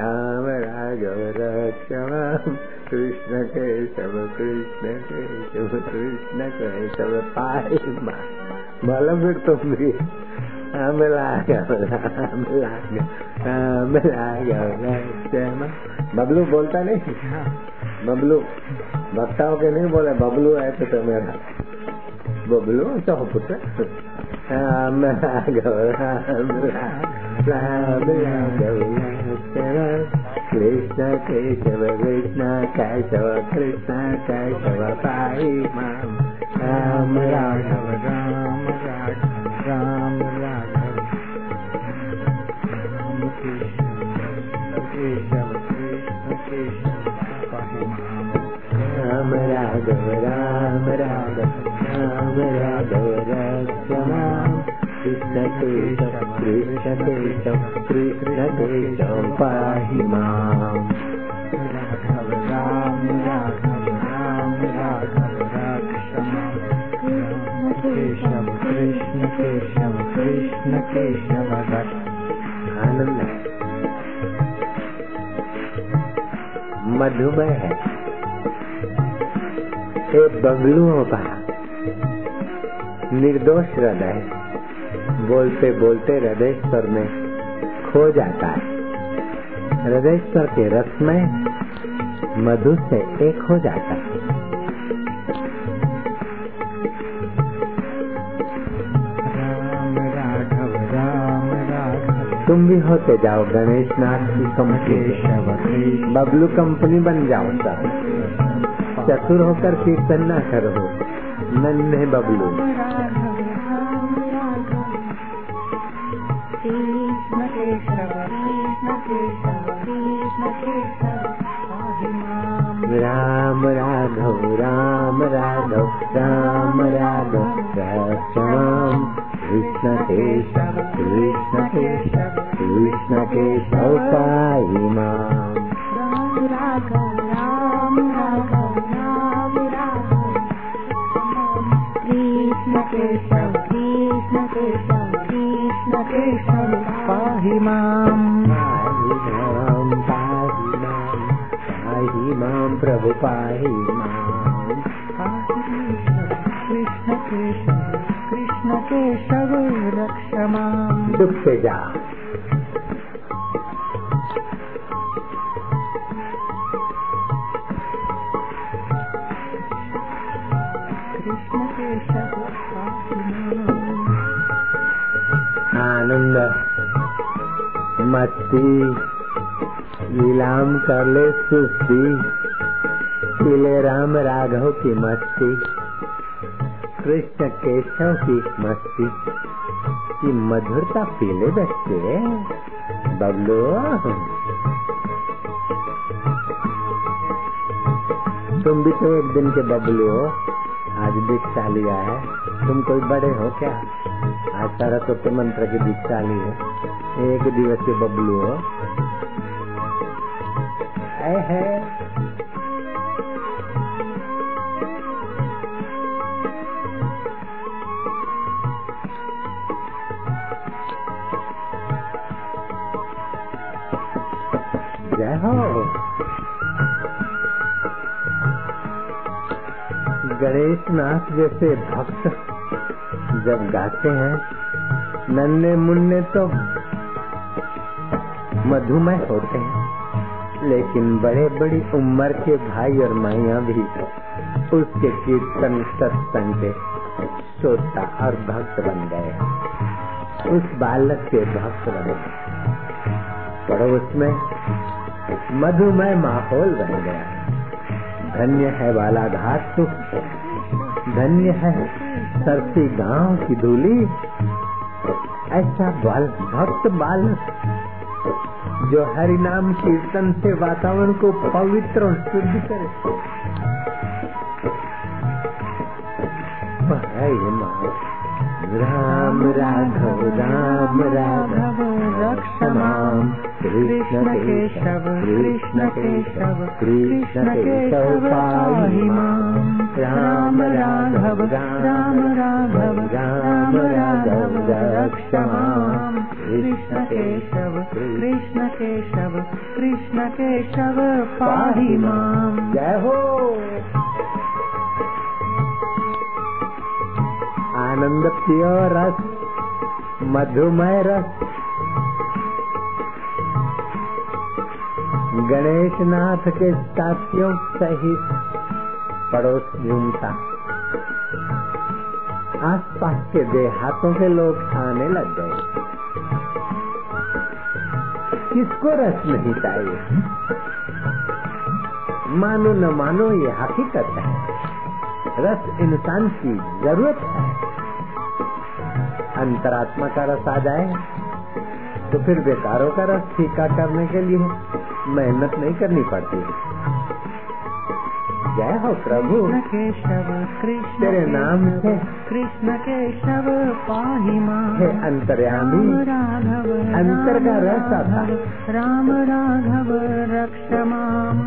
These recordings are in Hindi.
राम राघव रक्षम कृष्ण केशव कृष्ण केशव कृष्ण केशव पाई माँ। बोलो फिर तुम भी राम राघव राम राघव राम राघव रक्षम बबलू बोलता नहीं? बबलू वक्ताओं के नहीं बोले बबलू है तो, तो मेरा बबलू तो पुत्र। राम राघव राम राम राघव कृष्ण केशव कृष्ण केशव कृष्ण केशव पाई माम राघव राम राघव राम कृष्ण कृष्ण आनंद। मधुमेह है। एक बबलुओं का निर्दोष हृदय बोलते बोलते हृदय स्वर में खो जाता है। हृदय स्वर के रस में मधु से एक हो जाता है। राम राघव राम राघव। तुम भी होते जाओ गणेश नाथ की कंपनी बबलू कंपनी बन जाओ सब। चतुर होकर कीर्तन न करो। नन्हे बबलू। राम राघव राम राघव राम राघव रक्षाम कृष्ण केशव कृष्ण केशव कृष्ण केशव पाहि माम राम राघव राम राघव राम राघव। कृष्ण केशव कृष्ण केशव कृष्ण केशव। पाहि माम प्रभु पाहि माम कृष्ण केशव कृष्ण केशव रक्ष माम डूब से जा कृष्ण आनंद मस्ती लीलाम कर ले सुस्ती पीले राम राघव की मस्ती, कृष्ण केशव की मस्ती। की मधुरता पीले बच्चे बबलू, तुम भी तो एक दिन के बबलू हो। आज दीक्षा लिया है। तुम कोई बड़े हो क्या? आज सरस्वती मंत्र की दीक्षा ली है। एक दिवस के बबलू हो। है। नाथ जैसे भक्त जब गाते हैं, नन्हे मुन्ने तो मधुमेह होते हैं, लेकिन बड़े बड़ी उम्र के भाई और माइया भी उसके कीर्तन सत्संग के श्रोता और भक्त बन गए उस बालक के भक्त बन। पड़ोस में मधुमय माहौल बन गया। धन्य है वाला घाट सुख धन्य है। सरसी गाँव की धूली ऐसा बाल, भक्त बाल। जो हरि नाम कीर्तन से वातावरण को पवित्र और शुद्ध करे। राम राघव राम राघव रक्ष माम कृष्ण केशव कृष्ण केशव कृष्ण केशव पाहि राम राघव राम राघव राम राघव रक्ष कृष्ण केशव कृष्ण केशव कृष्ण केशव पाहि माम् जय हो आनंद प्रिय रस मधुमय रस गणेश नाथ के साथियों सहित पड़ोस झूमता आसपास के देहातों के लोग आने लग गए। किसको रस नहीं चाहिए? मानो न मानो ये हकीकत है। रस इंसान की ज़रूरत है। अंतरात्मा का रस आ जाए तो फिर बेकारों का रस फीका करने के लिए। मेहनत नहीं करनी पड़ती। जय हो प्रभु। केशव कृष्ण तेरे नाम से कृष्ण केशव पाहिमा हे अंतर्यामी। राघव अंतर का रस आता राम राघव रक्ष माम्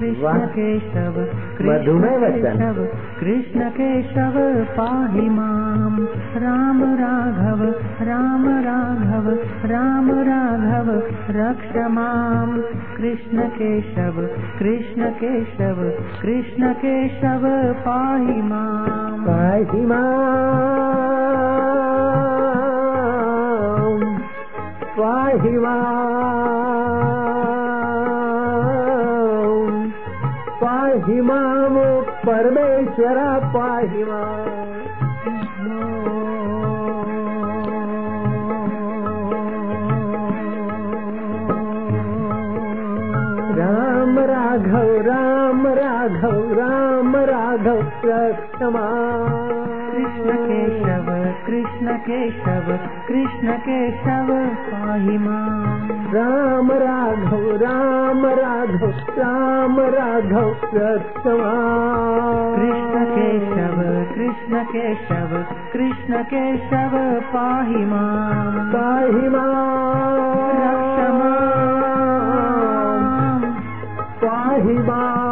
कृष्ण। केशव मधुमेह वचन। केशव कृष्ण केशव पाहि माम् राम राघव राम राघव राम राघव रक्ष माम् कृष्ण केशव कृष्ण केशव कृष्ण केशव पाहि पाहि माम् पाहि माम् परमेश्वरा पाहि माम् राम राघव राम राघव राम कृष्ण केशव कृष्ण केशव पाहि माम्। राम राघव राम राघव राम राघव रक्षमा कृष्ण केशव कृष्ण केशव कृष्ण केशव पाहि माम्। पाहि रक्ष माम्। माम्। पाहि रक्ष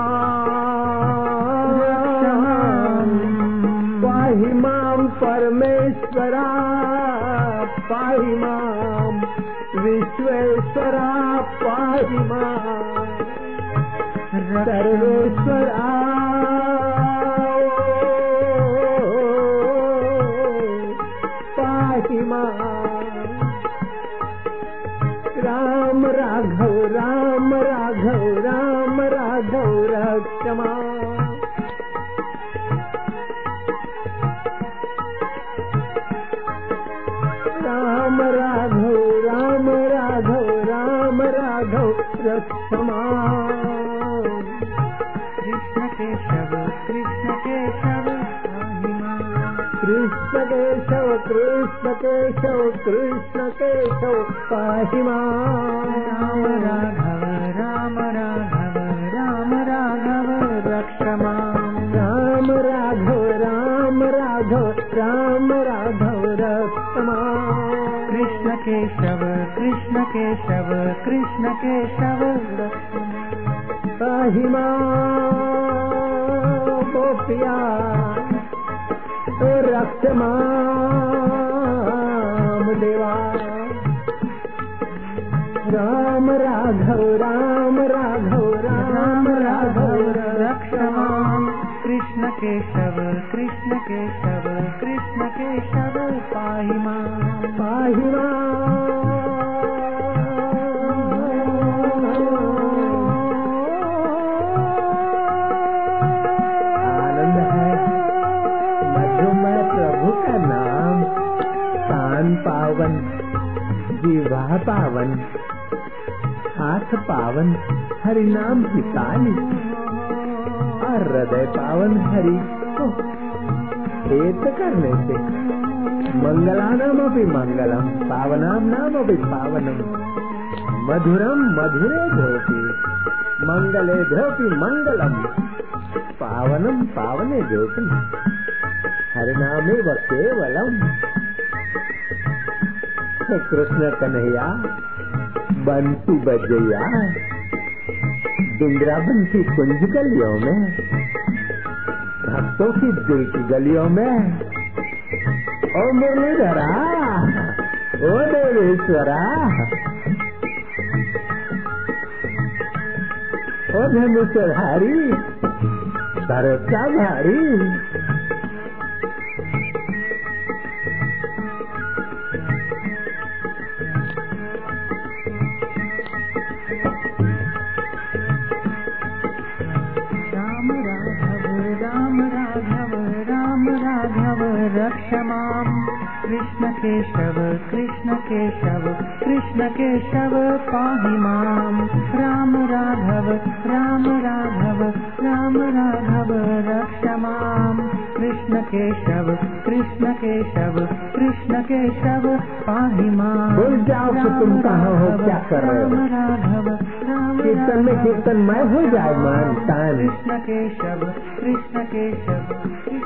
पहि स्व राम राघव राम राघव राम केशव कृष्ण केशव पाहि राम माम् राघव राम राघव राम राघव रक्ष माम् राम राघव राम राघव राम राघव रक्षमा कृष्ण केशव कृष्ण केशव कृष्ण केशव रक्ष पाहि माम् गोपिया रक्ष माम् राघव राम राघव राम राघव रक्ष माम् कृष्ण केशव कृष्ण केशव कृष्ण केशव पाहि माम् पाहि है पावन जीवा पावन हाथ पावन हरि नाम की ताली और हृदय पावन हरि को हेत करने से मंगलानाम अपि मंगलम, पावनाम नाम अपि पावनम। मधुरम मधुरे ध्रोपी मंगले ध्रोपी मंगलम। पावनम पावने ध्रोपी हरिनामे व केवलम। कृष्ण कन्हैया बंसी बजैया। वृंदावन की कुंज गलियों में, भक्तों की दिल की गलियों में। ओ मुरलीधरा ओ देवेश्वरा ओ धनुषधारी भरोसा भारी रक्ष माम् कृष्ण केशव कृष्ण केशव कृष्ण केशव पाहि माम्। राम राघव राम राघव राम राघव रक्ष माम्। कृष्ण केशव कृष्ण केशव कृष्ण केशव पाहि माम् तुम कहाँ हो, क्या कर रहे हो। राम राघव राम कीर्तन में राघव, कीर्तनमय हो जाए मन कृष्ण केशव कृष्ण केशव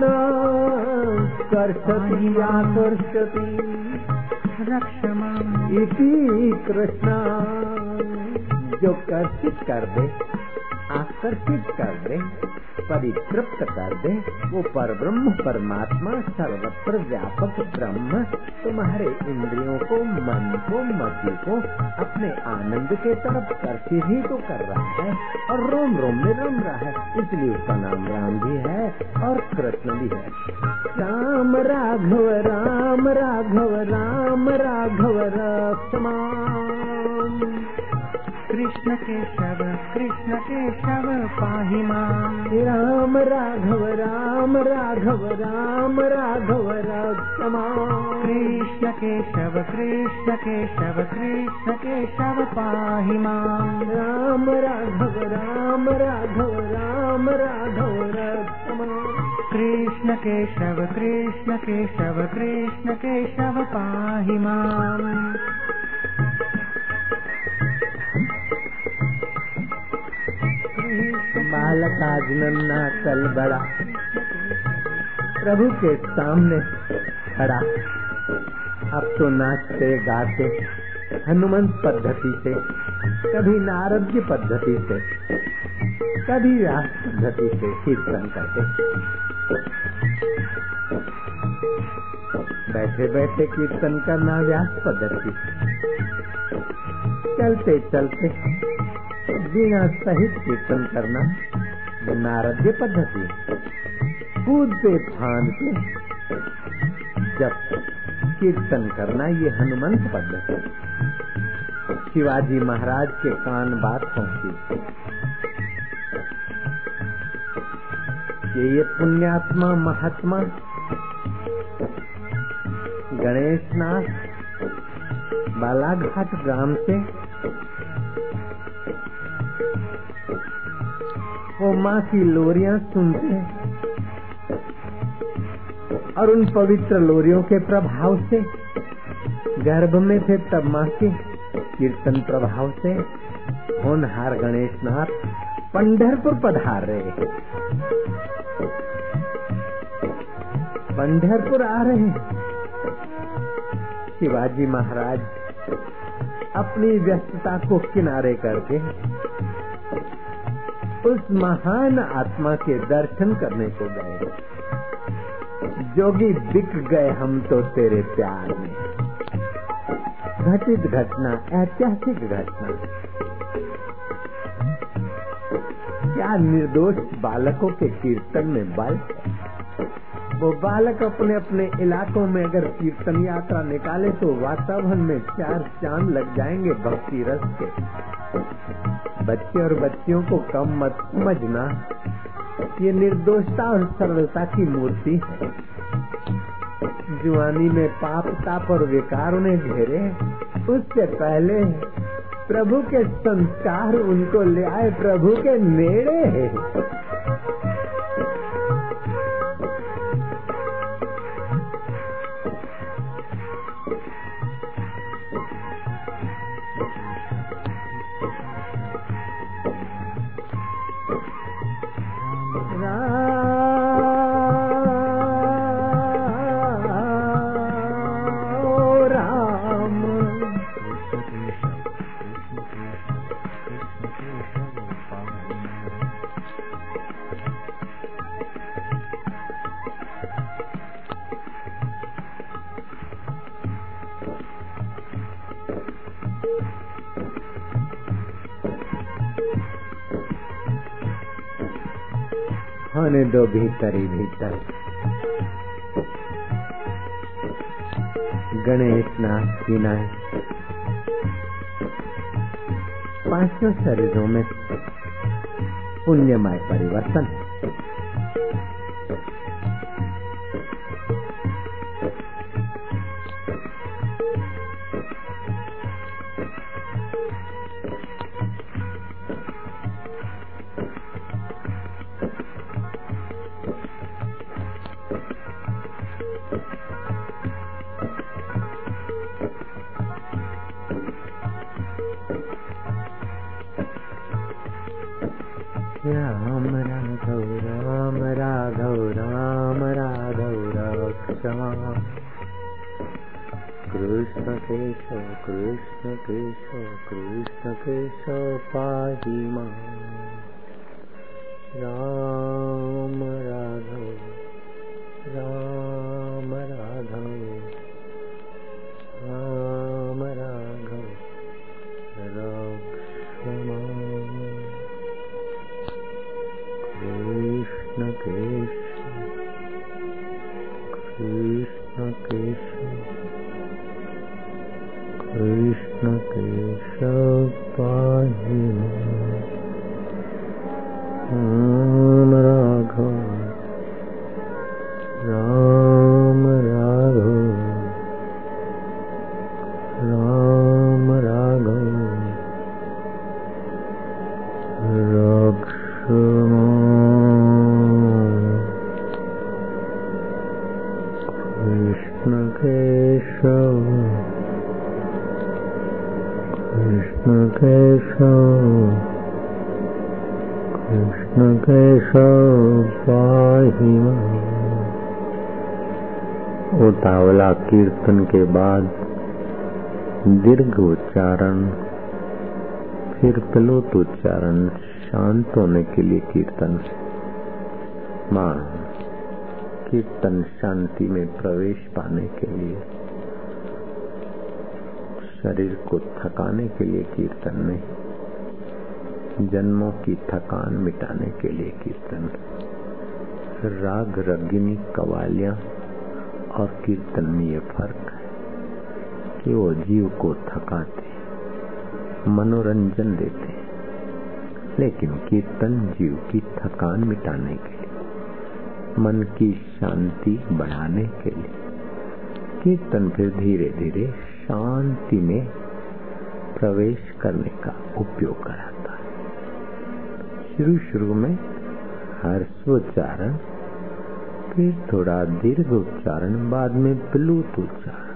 कृष्ण कर्षति आकर्षति रक्ष माम् इति कृष्णा जो कर्षित कर दे आकर्षित कर दे। परितृप्त कर दे वो पर ब्रह्म परमात्मा, सर्वत्र व्यापक ब्रह्म। तुम्हारे इंद्रियों को, मन को, मति को, अपने आनंद के तरफ़ कर्षित ही तो कर रहा है। और रोम रोम में रम रहा है। इसलिए उसका नाम राम भी है और कृष्ण भी है। राम, राघव राम राघव राम, राघव रक्षमाम कृष्ण केशव कृष्ण केशव। पाहि माम् राम राघव राम राघव राम राघव रक्षमाम कृष्ण केशव कृष्ण केशव कृष्ण केशव पाहि माम् राम राघव राम राघव राम राघव रक्षमाम कृष्ण केशव कृष्ण केशव कृष्ण केशव पाहि माम् बालक आज नन्ना कल बड़ा। प्रभु के सामने खड़ा। अब तो नाचते गाते, हनुमंत पद्धति से, कभी नारद्य पद्धति से, कभी व्यास पद्धति से कीर्तन करते। बैठे बैठे कीर्तन करना व्यास पद्धति। चलते चलते, बिना सहित कीर्तन करना। नारद्य पद्धति। कूदते फांदते जब कीर्तन करना ये हनुमंत पद्धति। शिवाजी महाराज के कान बात पहुँची कि। ये पुण्यात्मा महात्मा। गणेशनाथ बालाघाट ग्राम से वो माँ की लोरियाँ सुनते हैं और उन पवित्र लोरियों के प्रभाव से, गर्भ में थे तब माँ के कीर्तन प्रभाव से होनहार गणेशनाथ पंढरपुर पधार। रहे पंढरपुर आ रहे शिवाजी महाराज अपनी व्यस्तता को किनारे करके उस महान आत्मा के दर्शन करने को गए। जोगी बिक गए हम तो तेरे प्यार में। घटित घटना, ऐतिहासिक घटना। क्या निर्दोष बालकों के कीर्तन में बल वो बालक अपने अपने इलाकों में अगर कीर्तन यात्रा निकाले तो वातावरण में चार चाँद लग जाएँगे भक्ति रस के। बच्चे और बच्चियों को कम मत समझना। ये निर्दोषता और सरलता की मूर्ति है। जुआनी में पाप, ताप और विकार उन्हें घेरे। उससे पहले प्रभु के संस्कार उनको ले आए, प्रभु के नेड़े होने दो भीतर ही भीतर। गणेश नाथ विनाय पाँचों शरीरों में पुण्यमय परिवर्तन। कृष्ण केश कृष्ण केश पाहि मा। राम राध राम राध। राम उतावला कीर्तन के बाद दीर्घ उच्चारण, फिर प्लोत उच्चारण, शांत होने के लिए कीर्तन। माँ, कीर्तन शांति में प्रवेश पाने के लिए, शरीर को थकाने के लिए कीर्तन नहीं, जन्मों की थकान मिटाने के लिए कीर्तन। राग, रगिनी, कवालियाँ और कीर्तन में ये फ़र्क है कि वो जीव को थकाते मनोरंजन देते लेकिन कीर्तन जीव की थकान मिटाने के लिए, मन की शांति बढ़ाने के लिए, कीर्तन फिर धीरे धीरे शांति में प्रवेश करने का उपयोग कराता है। शुरू शुरू में हर्षोच्चारण फिर थोड़ा दीर्घ उच्चारण, बाद में प्लूत उच्चारण।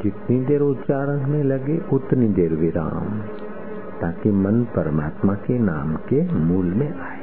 जितनी देर उच्चारण में लगे, उतनी देर विराम, ताकि मन परमात्मा के नाम के मूल में आए।